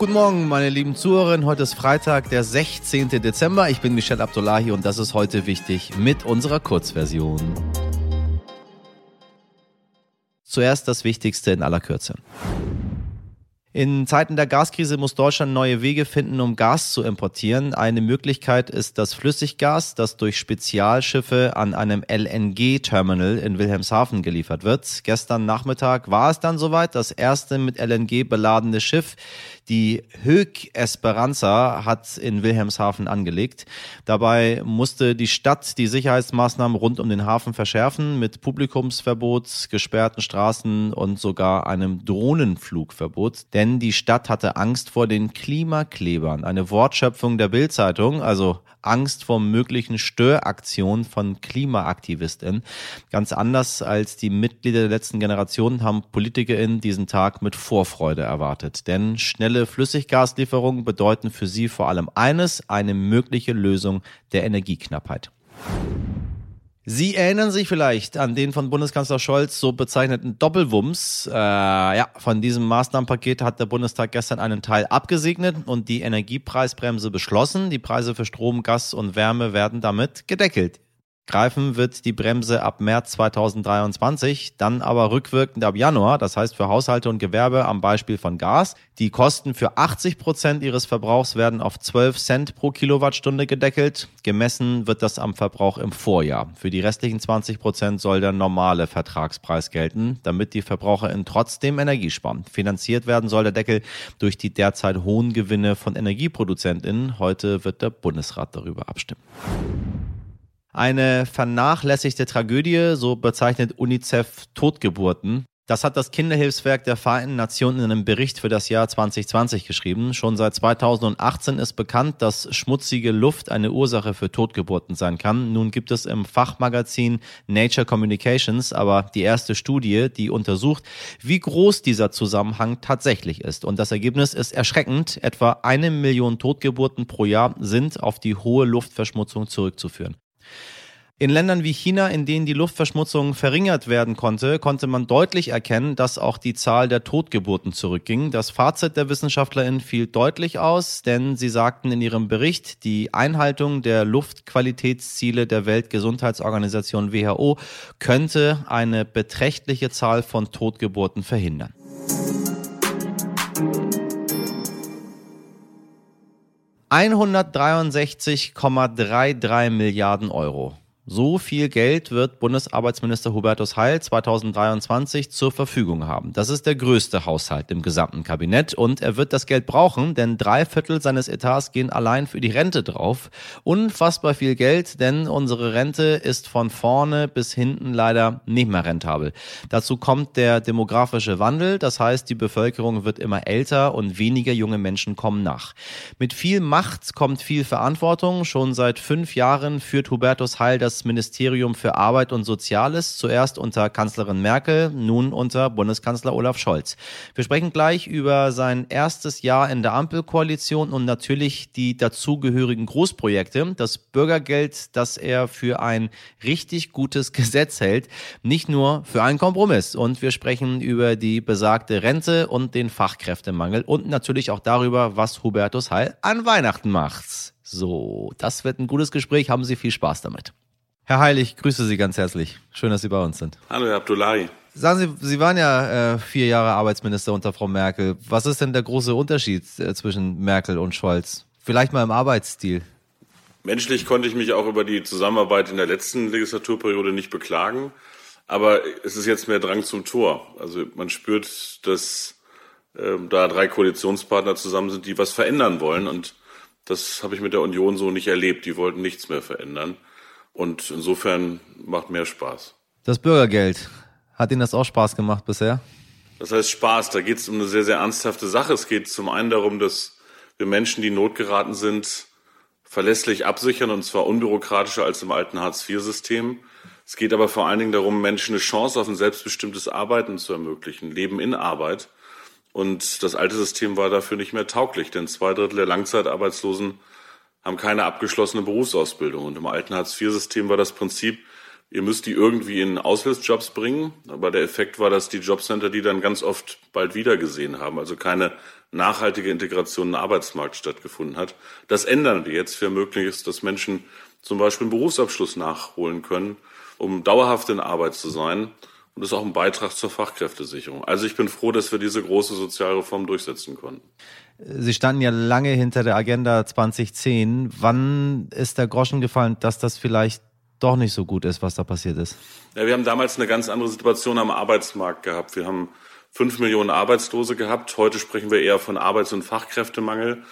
Guten Morgen, meine lieben Zuhörerinnen. Heute ist Freitag, der 16. Dezember. Ich bin Michel Abdullahi und das ist heute wichtig mit unserer Kurzversion. Zuerst das Wichtigste in aller Kürze. In Zeiten der Gaskrise muss Deutschland neue Wege finden, um Gas zu importieren. Eine Möglichkeit ist das Flüssiggas, das durch Spezialschiffe an einem LNG-Terminal in Wilhelmshaven geliefert wird. Gestern Nachmittag war es dann soweit. Das erste mit LNG beladene Schiff, die Höck Esperanza, hat in Wilhelmshaven angelegt. Dabei musste die Stadt die Sicherheitsmaßnahmen rund um den Hafen verschärfen mit Publikumsverbot, gesperrten Straßen und sogar einem Drohnenflugverbot denn die Stadt hatte Angst vor den Klimaklebern. Eine Wortschöpfung der Bildzeitung, also Angst vor möglichen Störaktionen von KlimaaktivistInnen. Ganz anders als die Mitglieder der letzten Generation haben PolitikerInnen diesen Tag mit Vorfreude erwartet. Denn schnelle Flüssiggaslieferungen bedeuten für sie vor allem eines, eine mögliche Lösung der Energieknappheit. Sie erinnern sich vielleicht an den von Bundeskanzler Scholz so bezeichneten Doppelwumms. Äh, ja, von diesem Maßnahmenpaket hat der Bundestag gestern einen Teil abgesegnet und die Energiepreisbremse beschlossen. Die Preise für Strom, Gas und Wärme werden damit gedeckelt. Greifen wird die Bremse ab März 2023, dann aber rückwirkend ab Januar, das heißt für Haushalte und Gewerbe am Beispiel von Gas. Die Kosten für 80 Prozent ihres Verbrauchs werden auf 12 Cent pro Kilowattstunde gedeckelt. Gemessen wird das am Verbrauch im Vorjahr. Für die restlichen 20 Prozent soll der normale Vertragspreis gelten, damit die VerbraucherInnen trotzdem Energie sparen. Finanziert werden soll der Deckel durch die derzeit hohen Gewinne von EnergieproduzentInnen. Heute wird der Bundesrat darüber abstimmen. Eine vernachlässigte Tragödie, so bezeichnet UNICEF Totgeburten. Das hat das Kinderhilfswerk der Vereinten Nationen in einem Bericht für das Jahr 2020 geschrieben. Schon seit 2018 ist bekannt, dass schmutzige Luft eine Ursache für Totgeburten sein kann. Nun gibt es im Fachmagazin Nature Communications aber die erste Studie, die untersucht, wie groß dieser Zusammenhang tatsächlich ist. Und das Ergebnis ist erschreckend. Etwa eine Million Totgeburten pro Jahr sind auf die hohe Luftverschmutzung zurückzuführen. In Ländern wie China, in denen die Luftverschmutzung verringert werden konnte, konnte man deutlich erkennen, dass auch die Zahl der Totgeburten zurückging. Das Fazit der WissenschaftlerInnen fiel deutlich aus, denn sie sagten in ihrem Bericht, die Einhaltung der Luftqualitätsziele der Weltgesundheitsorganisation WHO könnte eine beträchtliche Zahl von Totgeburten verhindern. 163,33 Milliarden Euro. So viel Geld wird Bundesarbeitsminister Hubertus Heil 2023 zur Verfügung haben. Das ist der größte Haushalt im gesamten Kabinett und er wird das Geld brauchen, denn drei Viertel seines Etats gehen allein für die Rente drauf. Unfassbar viel Geld, denn unsere Rente ist von vorne bis hinten leider nicht mehr rentabel. Dazu kommt der demografische Wandel, das heißt, die Bevölkerung wird immer älter und weniger junge Menschen kommen nach. Mit viel Macht kommt viel Verantwortung. Schon seit fünf Jahren führt Hubertus Heil das Ministerium für Arbeit und Soziales, zuerst unter Kanzlerin Merkel, nun unter Bundeskanzler Olaf Scholz. Wir sprechen gleich über sein erstes Jahr in der Ampelkoalition und natürlich die dazugehörigen Großprojekte, das Bürgergeld, das er für ein richtig gutes Gesetz hält, nicht nur für einen Kompromiss. Und wir sprechen über die besagte Rente und den Fachkräftemangel und natürlich auch darüber, was Hubertus Heil an Weihnachten macht. So, das wird ein gutes Gespräch. Haben Sie viel Spaß damit. Herr Heil, ich grüße Sie ganz herzlich. Schön, dass Sie bei uns sind. Hallo, Herr Abdullahi. Sagen Sie, Sie waren ja äh, vier Jahre Arbeitsminister unter Frau Merkel. Was ist denn der große Unterschied äh, zwischen Merkel und Scholz? Vielleicht mal im Arbeitsstil. Menschlich konnte ich mich auch über die Zusammenarbeit in der letzten Legislaturperiode nicht beklagen. Aber es ist jetzt mehr Drang zum Tor. Also man spürt, dass äh, da drei Koalitionspartner zusammen sind, die was verändern wollen. Und das habe ich mit der Union so nicht erlebt. Die wollten nichts mehr verändern. Und insofern macht mehr Spaß. Das Bürgergeld, hat Ihnen das auch Spaß gemacht bisher? Das heißt Spaß, da geht es um eine sehr, sehr ernsthafte Sache. Es geht zum einen darum, dass wir Menschen, die in Not geraten sind, verlässlich absichern, und zwar unbürokratischer als im alten Hartz-IV-System. Es geht aber vor allen Dingen darum, Menschen eine Chance auf ein selbstbestimmtes Arbeiten zu ermöglichen, Leben in Arbeit. Und das alte System war dafür nicht mehr tauglich, denn zwei Drittel der Langzeitarbeitslosen haben keine abgeschlossene Berufsausbildung. Und im alten Hartz-IV-System war das Prinzip, ihr müsst die irgendwie in Aushilfsjobs bringen. Aber der Effekt war, dass die Jobcenter die dann ganz oft bald wieder gesehen haben. Also keine nachhaltige Integration in den Arbeitsmarkt stattgefunden hat. Das ändern wir jetzt. Wir ermöglichen es, dass Menschen zum Beispiel einen Berufsabschluss nachholen können, um dauerhaft in Arbeit zu sein. Und das ist auch ein Beitrag zur Fachkräftesicherung. Also ich bin froh, dass wir diese große Sozialreform durchsetzen konnten. Sie standen ja lange hinter der Agenda 2010. Wann ist der Groschen gefallen, dass das vielleicht doch nicht so gut ist, was da passiert ist? Ja, wir haben damals eine ganz andere Situation am Arbeitsmarkt gehabt. Wir haben fünf Millionen Arbeitslose gehabt. Heute sprechen wir eher von Arbeits- und Fachkräftemangel.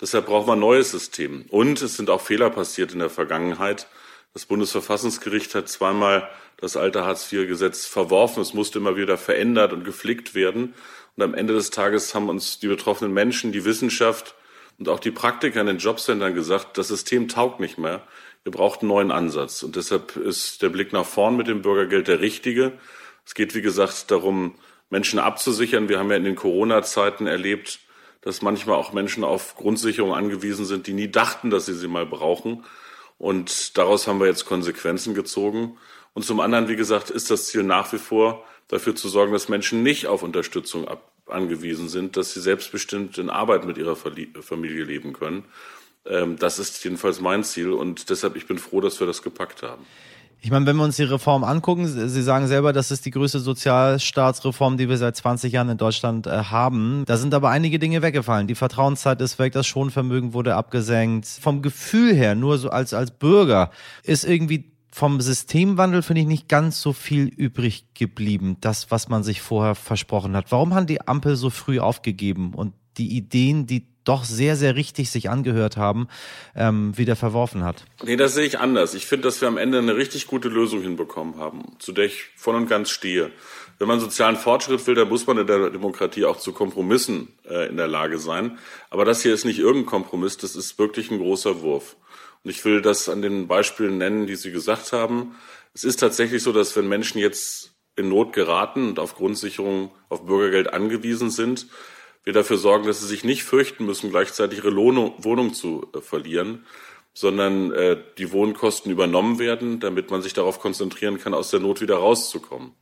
Deshalb brauchen wir ein neues System. Und es sind auch Fehler passiert in der Vergangenheit. Das Bundesverfassungsgericht hat zweimal das alte Hartz-IV-Gesetz verworfen. Es musste immer wieder verändert und geflickt werden. Und am Ende des Tages haben uns die betroffenen Menschen, die Wissenschaft und auch die Praktiker in den Jobcentern gesagt, das System taugt nicht mehr. Wir brauchen einen neuen Ansatz. Und deshalb ist der Blick nach vorn mit dem Bürgergeld der richtige. Es geht, wie gesagt, darum, Menschen abzusichern. Wir haben ja in den Corona-Zeiten erlebt, dass manchmal auch Menschen auf Grundsicherung angewiesen sind, die nie dachten, dass sie sie mal brauchen. Und daraus haben wir jetzt Konsequenzen gezogen. Und zum anderen, wie gesagt, ist das Ziel nach wie vor, dafür zu sorgen, dass Menschen nicht auf Unterstützung ab, angewiesen sind, dass sie selbstbestimmt in Arbeit mit ihrer Familie leben können. Ähm, das ist jedenfalls mein Ziel und deshalb ich bin froh, dass wir das gepackt haben. Ich meine, wenn wir uns die Reform angucken, Sie sagen selber, das ist die größte Sozialstaatsreform, die wir seit 20 Jahren in Deutschland äh, haben. Da sind aber einige Dinge weggefallen. Die Vertrauenszeit ist weg, das Schonvermögen wurde abgesenkt. Vom Gefühl her, nur so als, als Bürger, ist irgendwie vom Systemwandel, finde ich, nicht ganz so viel übrig geblieben. Das, was man sich vorher versprochen hat. Warum haben die Ampel so früh aufgegeben und die Ideen, die doch sehr, sehr richtig sich angehört haben, ähm, wieder verworfen hat. Nee, das sehe ich anders. Ich finde, dass wir am Ende eine richtig gute Lösung hinbekommen haben, zu der ich voll und ganz stehe. Wenn man sozialen Fortschritt will, dann muss man in der Demokratie auch zu Kompromissen äh, in der Lage sein. Aber das hier ist nicht irgendein Kompromiss, das ist wirklich ein großer Wurf. Und ich will das an den Beispielen nennen, die Sie gesagt haben. Es ist tatsächlich so, dass wenn Menschen jetzt in Not geraten und auf Grundsicherung, auf Bürgergeld angewiesen sind, wir dafür sorgen, dass sie sich nicht fürchten müssen, gleichzeitig ihre Wohnung, zu äh, verlieren, sondern äh, die Wohnkosten übernommen werden, damit man sich darauf konzentrieren kann, aus der Not wieder rauszukommen.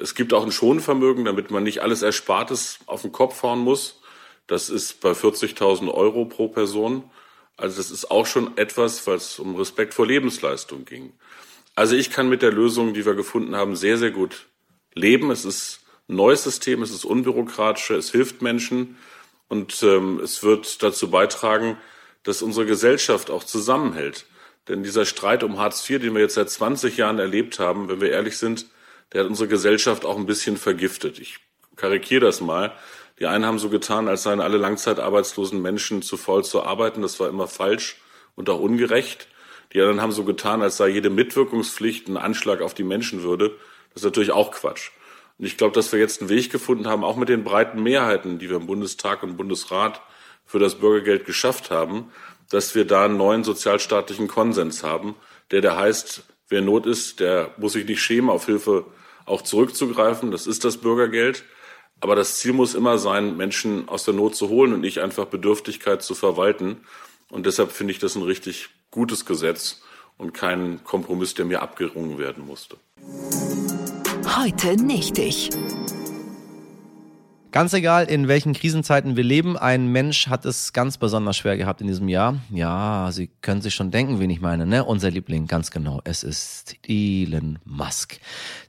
Es gibt auch ein Schonvermögen, damit man nicht alles Erspartes auf den Kopf hauen muss. Das ist bei 40.000 Euro pro Person. Also das ist auch schon etwas, was um Respekt vor Lebensleistung ging. Also ich kann mit der Lösung, die wir gefunden haben, sehr, sehr gut leben. Es ist neues System, es ist unbürokratischer, es hilft Menschen und ähm, es wird dazu beitragen, dass unsere Gesellschaft auch zusammenhält. Denn dieser Streit um Hartz IV, den wir jetzt seit 20 Jahren erlebt haben, wenn wir ehrlich sind, der hat unsere Gesellschaft auch ein bisschen vergiftet. Ich karikiere das mal. Die einen haben so getan, als seien alle langzeitarbeitslosen Menschen zu voll zu arbeiten. Das war immer falsch und auch ungerecht. Die anderen haben so getan, als sei jede Mitwirkungspflicht ein Anschlag auf die Menschenwürde. Das ist natürlich auch Quatsch. Und ich glaube, dass wir jetzt einen Weg gefunden haben, auch mit den breiten Mehrheiten, die wir im Bundestag und Bundesrat für das Bürgergeld geschafft haben, dass wir da einen neuen sozialstaatlichen Konsens haben, der der heißt, wer Not ist, der muss sich nicht schämen, auf Hilfe auch zurückzugreifen. Das ist das Bürgergeld. Aber das Ziel muss immer sein, Menschen aus der Not zu holen und nicht einfach Bedürftigkeit zu verwalten. Und deshalb finde ich das ein richtig gutes Gesetz und kein Kompromiss, der mir abgerungen werden musste. Heute nicht ich. Ganz egal, in welchen Krisenzeiten wir leben, ein Mensch hat es ganz besonders schwer gehabt in diesem Jahr. Ja, Sie können sich schon denken, wen ich meine, ne? Unser Liebling, ganz genau. Es ist Elon Musk.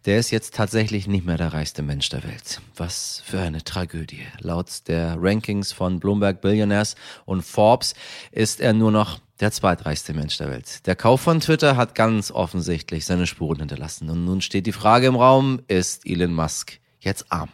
Der ist jetzt tatsächlich nicht mehr der reichste Mensch der Welt. Was für eine Tragödie. Laut der Rankings von Bloomberg Billionaires und Forbes ist er nur noch der zweitreichste Mensch der Welt. Der Kauf von Twitter hat ganz offensichtlich seine Spuren hinterlassen. Und nun steht die Frage im Raum, ist Elon Musk jetzt arm?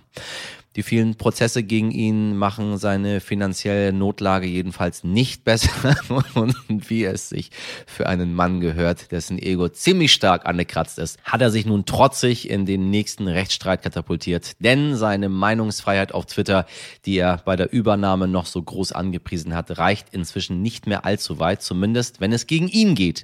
Die vielen Prozesse gegen ihn machen seine finanzielle Notlage jedenfalls nicht besser. Und wie es sich für einen Mann gehört, dessen Ego ziemlich stark angekratzt ist, hat er sich nun trotzig in den nächsten Rechtsstreit katapultiert. Denn seine Meinungsfreiheit auf Twitter, die er bei der Übernahme noch so groß angepriesen hat, reicht inzwischen nicht mehr allzu weit, zumindest wenn es gegen ihn geht.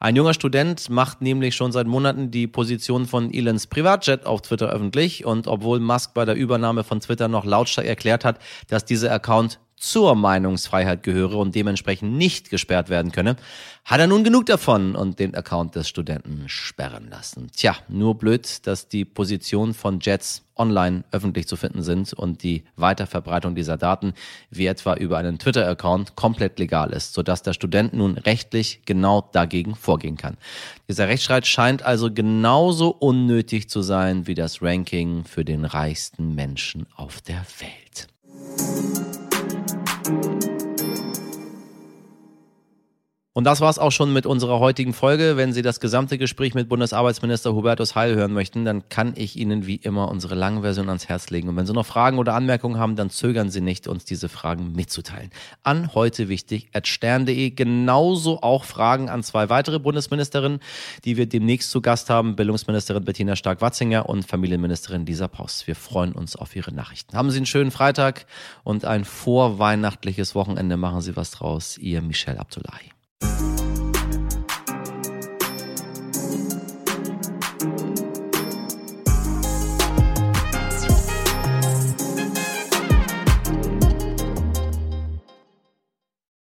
Ein junger Student macht nämlich schon seit Monaten die Position von Elons Privatjet auf Twitter öffentlich. Und obwohl Musk bei der Übernahme von Twitter noch lautstark erklärt hat, dass dieser Account zur Meinungsfreiheit gehöre und dementsprechend nicht gesperrt werden könne, hat er nun genug davon und den Account des Studenten sperren lassen. Tja, nur blöd, dass die Position von Jets online öffentlich zu finden sind und die Weiterverbreitung dieser Daten, wie etwa über einen Twitter-Account, komplett legal ist, sodass der Student nun rechtlich genau dagegen vorgehen kann. Dieser Rechtsstreit scheint also genauso unnötig zu sein wie das Ranking für den reichsten Menschen auf der Welt. Und das war's auch schon mit unserer heutigen Folge. Wenn Sie das gesamte Gespräch mit Bundesarbeitsminister Hubertus Heil hören möchten, dann kann ich Ihnen wie immer unsere lange Version ans Herz legen. Und wenn Sie noch Fragen oder Anmerkungen haben, dann zögern Sie nicht, uns diese Fragen mitzuteilen. An heute wichtig at stern.de genauso auch Fragen an zwei weitere Bundesministerinnen, die wir demnächst zu Gast haben, Bildungsministerin Bettina Stark-Watzinger und Familienministerin Lisa Paus. Wir freuen uns auf Ihre Nachrichten. Haben Sie einen schönen Freitag und ein vorweihnachtliches Wochenende. Machen Sie was draus. Ihr Michel Abdullahi.